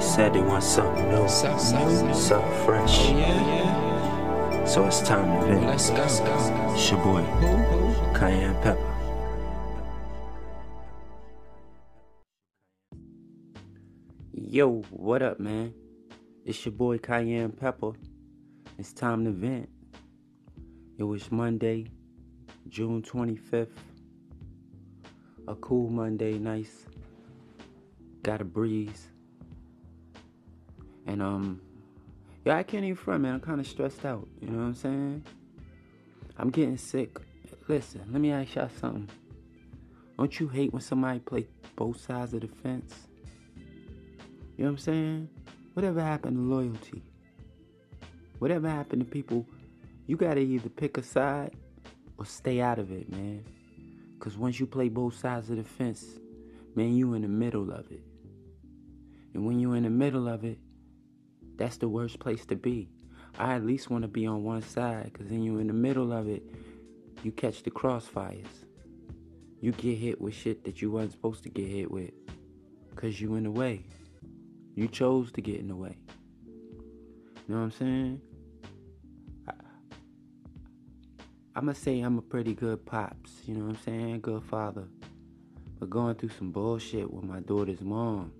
Said they want something new, south, something fresh. Oh, yeah, yeah. So it's time to vent. Let's go. It's your boy, Cayenne Pepper. Yo, what up, man? It's your boy Cayenne Pepper. It's time to vent. It was Monday, June 25th. A cool Monday, nice. Got a breeze. And, um, yeah, I can't even front, man. I'm kind of stressed out. You know what I'm saying? I'm getting sick. Listen, let me ask y'all something. Don't you hate when somebody play both sides of the fence? You know what I'm saying? Whatever happened to loyalty? Whatever happened to people, you gotta either pick a side or stay out of it, man. Cause once you play both sides of the fence, man, you in the middle of it. And when you're in the middle of it, that's the worst place to be. I at least want to be on one side, cause then you're in the middle of it, you catch the crossfires. You get hit with shit that you wasn't supposed to get hit with, cause you in the way. You chose to get in the way. You know what I'm saying? I, I'ma say I'm a pretty good pops, you know what I'm saying? Good father. But going through some bullshit with my daughter's mom.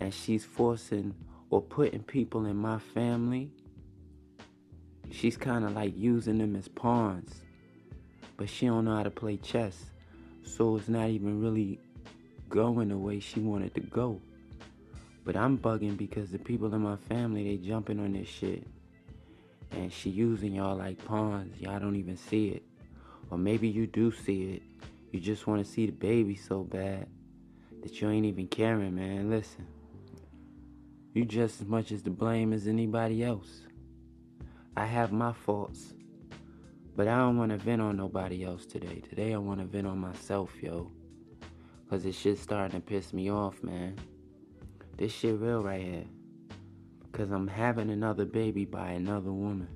And she's forcing or putting people in my family. She's kind of like using them as pawns. But she don't know how to play chess. So it's not even really going the way she wanted to go. But I'm bugging because the people in my family, they jumping on this shit. And she using y'all like pawns. Y'all don't even see it. Or maybe you do see it. You just want to see the baby so bad that you ain't even caring, man. Listen. You just as much as to blame as anybody else. I have my faults. But I don't want to vent on nobody else today. Today I want to vent on myself, yo. Cause this shit's starting to piss me off, man. This shit real right here. Cause I'm having another baby by another woman.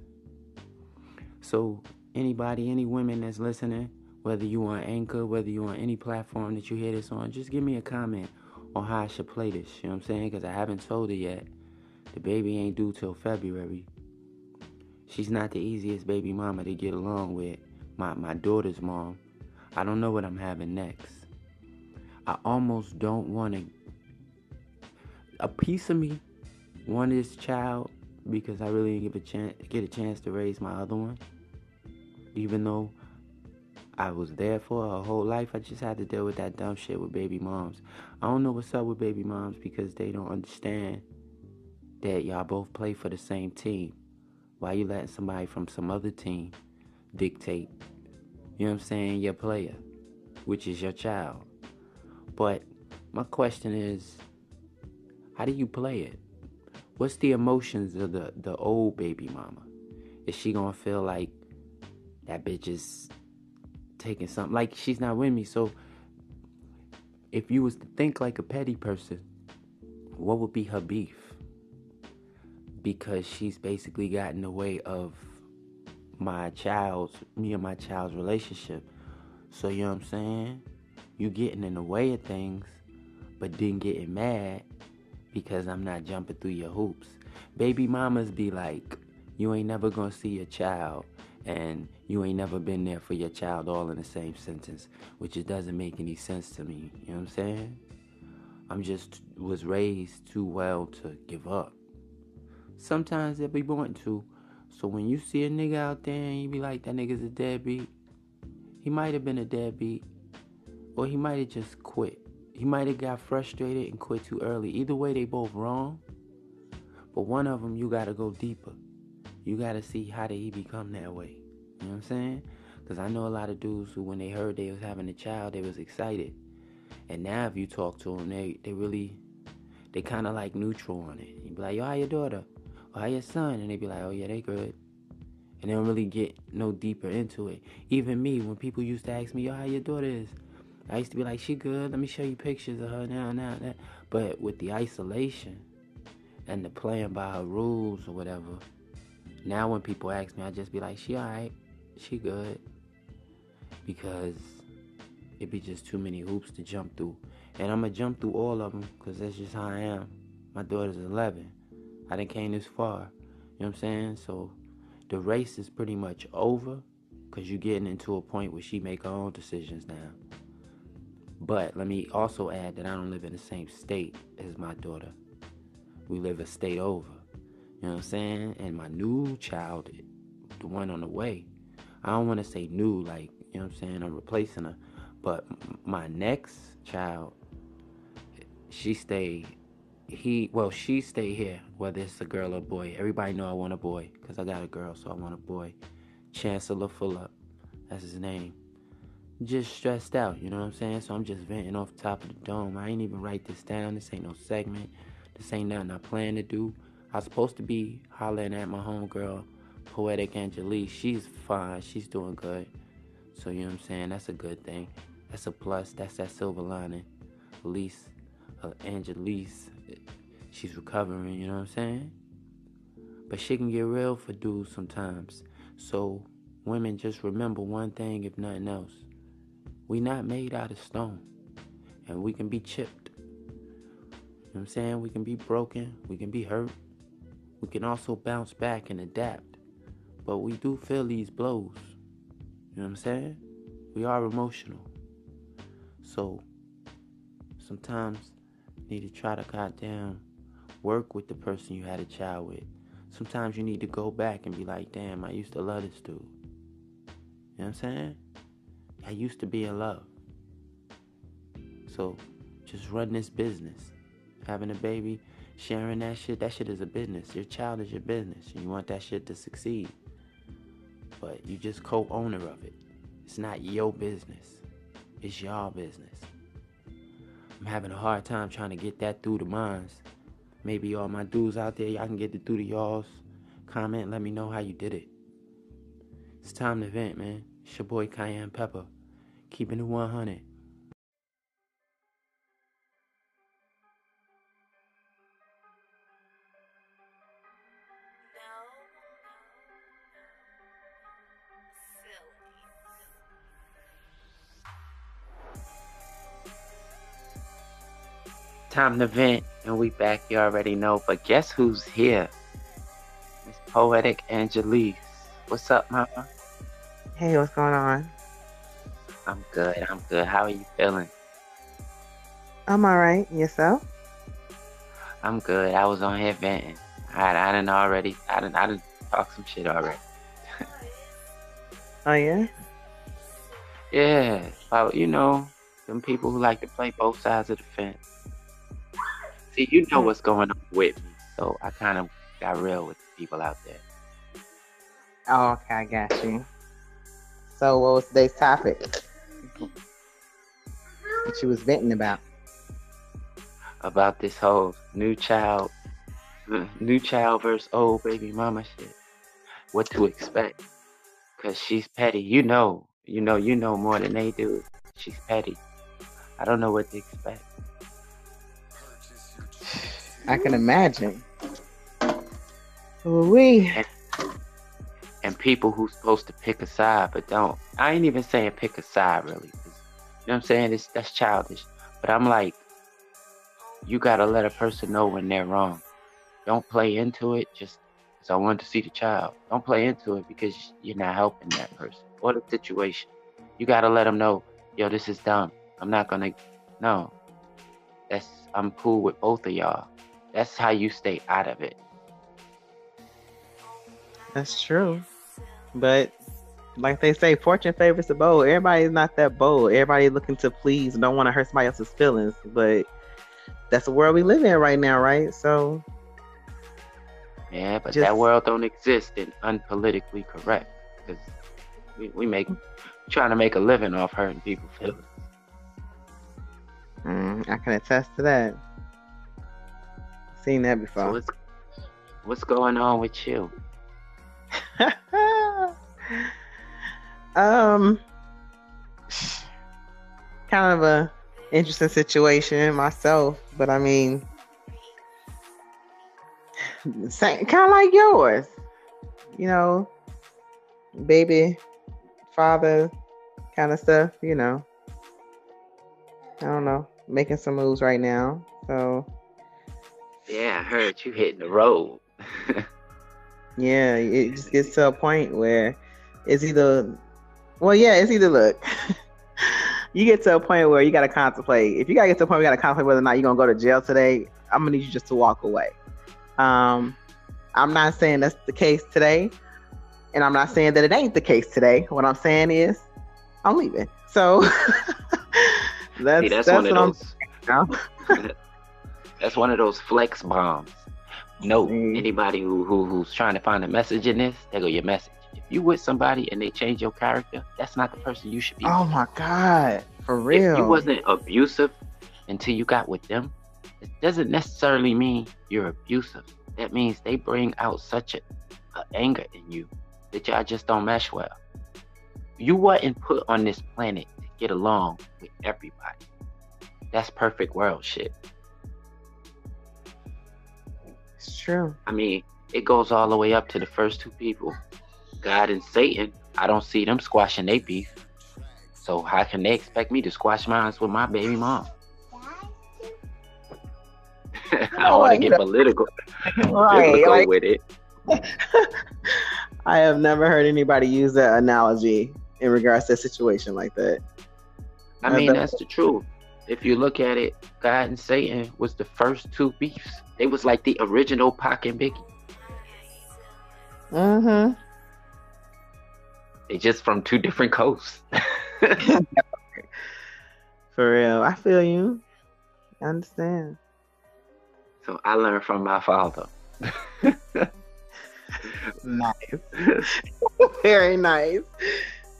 So anybody, any women that's listening, whether you on Anchor, whether you on any platform that you hear this on, just give me a comment on how I should play this. You know what I'm saying? Cause I haven't told her yet. The baby ain't due till February. She's not the easiest baby mama to get along with. My my daughter's mom. I don't know what I'm having next. I almost don't want to a piece of me want this child because I really didn't give a chance get a chance to raise my other one. Even though I was there for her whole life, I just had to deal with that dumb shit with baby moms. I don't know what's up with baby moms because they don't understand that y'all both play for the same team. Why you letting somebody from some other team dictate, you know what I'm saying, your player, which is your child. But my question is, how do you play it? What's the emotions of the, the old baby mama? Is she gonna feel like that bitch is taking something? Like she's not with me. So if you was to think like a petty person, what would be her beef? Because she's basically got in the way of my child's me and my child's relationship. So you know what I'm saying? You getting in the way of things, but then getting mad because I'm not jumping through your hoops. Baby mamas be like, you ain't never gonna see your child and you ain't never been there for your child all in the same sentence, which it doesn't make any sense to me. You know what I'm saying? I'm just was raised too well to give up. Sometimes they'll be born to. So when you see a nigga out there and you be like, that nigga's a deadbeat, he might have been a deadbeat, or he might have just quit. He might have got frustrated and quit too early. Either way, they both wrong. But one of them, you gotta go deeper. You gotta see how did he become that way. Know what I'm saying? Because I know a lot of dudes who, when they heard they was having a child, they was excited. And now, if you talk to them, they they really, they kind of like neutral on it. You be like, yo, how your daughter? Or how your son? And they be like, oh yeah, they good. And they don't really get no deeper into it. Even me, when people used to ask me, yo, how your daughter is? I used to be like, she good. Let me show you pictures of her now, now, now. But with the isolation and the playing by her rules or whatever, now when people ask me, I just be like, she alright, she good. Because it be just too many hoops to jump through. And I'm going to jump through all of them because that's just how I am. My daughter's 11. I didn't came this far. You know what I'm saying? So the race is pretty much over because you're getting into a point where she make her own decisions now. But let me also add that I don't live in the same state as my daughter. We live a state over. You know what I'm saying? And my new child, the one on the way, I don't want to say new, like, you know what I'm saying? I'm replacing her. But my next child, she stay, he, well, she stay here, whether it's a girl or boy. Everybody know I want a boy because I got a girl, so I want a boy. Chancellor Fulop, that's his name just stressed out, you know what I'm saying? So I'm just venting off the top of the dome. I ain't even write this down. This ain't no segment. This ain't nothing I plan to do. I was supposed to be hollering at my homegirl, Poetic Angelique. She's fine. She's doing good. So you know what I'm saying? That's a good thing. That's a plus. That's that silver lining. At least uh, Angelise, she's recovering, you know what I'm saying? But she can get real for dudes sometimes. So women just remember one thing if nothing else we not made out of stone. And we can be chipped. You know what I'm saying? We can be broken. We can be hurt. We can also bounce back and adapt. But we do feel these blows. You know what I'm saying? We are emotional. So sometimes you need to try to goddamn work with the person you had a child with. Sometimes you need to go back and be like, damn, I used to love this dude. You know what I'm saying? I used to be in love. So just run this business. Having a baby, sharing that shit, that shit is a business. Your child is your business. And you want that shit to succeed. But you're just co-owner of it. It's not your business. It's y'all business. I'm having a hard time trying to get that through the minds. Maybe all my dudes out there, y'all can get it through to y'all's. Comment, let me know how you did it. It's time to vent, man. It's your boy Cayenne Pepper, keeping it 100. Time to vent, and we back. You already know, but guess who's here? Miss Poetic Angelise. What's up, mama? Hey, what's going on? I'm good. I'm good. How are you feeling? I'm all right. Yourself? I'm good. I was on here venting. I, I didn't already. I didn't. I didn't talk some shit already. oh yeah. Yeah. About you know, them people who like to play both sides of the fence. See, you know hmm. what's going on with me, so I kind of got real with the people out there. Oh, okay, I got you. So, what was today's topic? What you was venting about? About this whole new child, new child versus old baby mama shit. What to expect? Cause she's petty. You know, you know, you know more than they do. She's petty. I don't know what to expect. I can imagine. We and people who's supposed to pick a side but don't. I ain't even saying pick a side really. You know what I'm saying? It's, that's childish. But I'm like, you gotta let a person know when they're wrong. Don't play into it just because I want to see the child. Don't play into it because you're not helping that person or the situation. You gotta let them know, yo, this is dumb. I'm not gonna. No, that's I'm cool with both of y'all. That's how you stay out of it. That's true. But like they say, fortune favors the bold. Everybody's not that bold. Everybody looking to please and don't want to hurt somebody else's feelings. But that's the world we live in right now, right? So yeah, but just, that world don't exist in unpolitically correct because we, we make trying to make a living off hurting people's feelings. Mm, I can attest to that. Seen that before. So what's, what's going on with you? um, kind of a interesting situation myself, but I mean, same, kind of like yours. You know, baby, father, kind of stuff. You know, I don't know, making some moves right now. So Yeah, I heard you hitting the road. Yeah, it just gets to a point where it's either, well, yeah, it's either look. you get to a point where you got to contemplate. If you got to get to a point where you got to contemplate whether or not you're gonna go to jail today, I'm gonna need you just to walk away. Um, I'm not saying that's the case today, and I'm not saying that it ain't the case today. What I'm saying is, I'm leaving. So that's See, that's, that's, one what I'm those. now. That's one of those flex bombs. No, Mm. anybody who, who who's trying to find a message in this, there go your message. If you with somebody and they change your character, that's not the person you should be. Oh with. my god, for real. If you wasn't abusive until you got with them, it doesn't necessarily mean you're abusive. That means they bring out such a, a anger in you that y'all just don't mesh well. You wasn't put on this planet to get along with everybody. That's perfect world shit. It's true. I mean, it goes all the way up to the first two people. God and Satan, I don't see them squashing their beef. So how can they expect me to squash mine with my baby mom? I don't want to get political. Right. biblical Like, with it. I have never heard anybody use that analogy in regards to a situation like that. I mean, that's the truth. If you look at it, God and Satan was the first two beefs. They was like the original Pac and Biggie. Mm-hmm. They just from two different coasts. For real. I feel you. I understand. so I learned from my father. Nice. Very nice.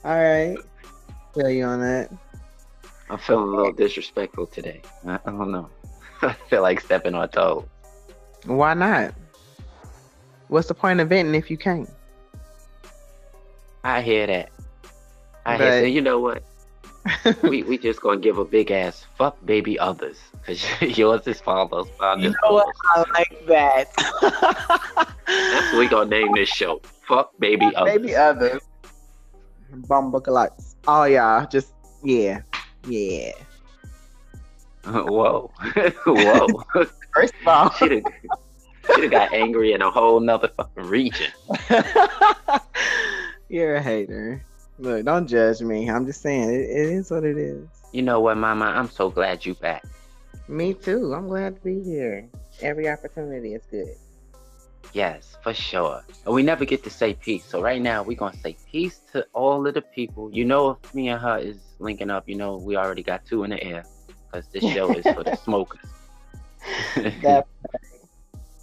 All right. Feel you on that. I'm feeling a little disrespectful today. I, I don't know. I feel like stepping on toes. Why not? What's the point of venting if you can't? I hear that. I hear But- that. You know what? we we just gonna give a big ass fuck baby others because yours is father's. You is know what? father's. I like that. That's what we gonna name this show. Fuck baby others. Baby others. Bumbleclots. Oh yeah, just yeah, yeah. Whoa, whoa. First of all, She'd have she'd have got angry in a whole nother fucking region. you're a hater. Look, don't judge me. I'm just saying it, it is what it is. You know what, Mama? I'm so glad you back. Me too. I'm glad to be here. Every opportunity is good. Yes, for sure. And we never get to say peace. So right now we're gonna say peace to all of the people. You know if me and her is linking up, you know we already got two in the air. Because this show is for the smokers. That's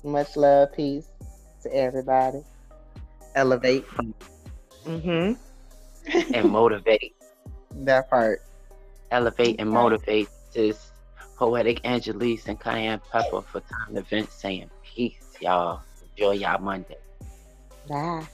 much love, peace to everybody. Elevate. Mm-hmm. and motivate. That part. Elevate and motivate this poetic Angelise and Cayenne Pepper for time to vent saying peace, y'all. Enjoy y'all Monday. Bye.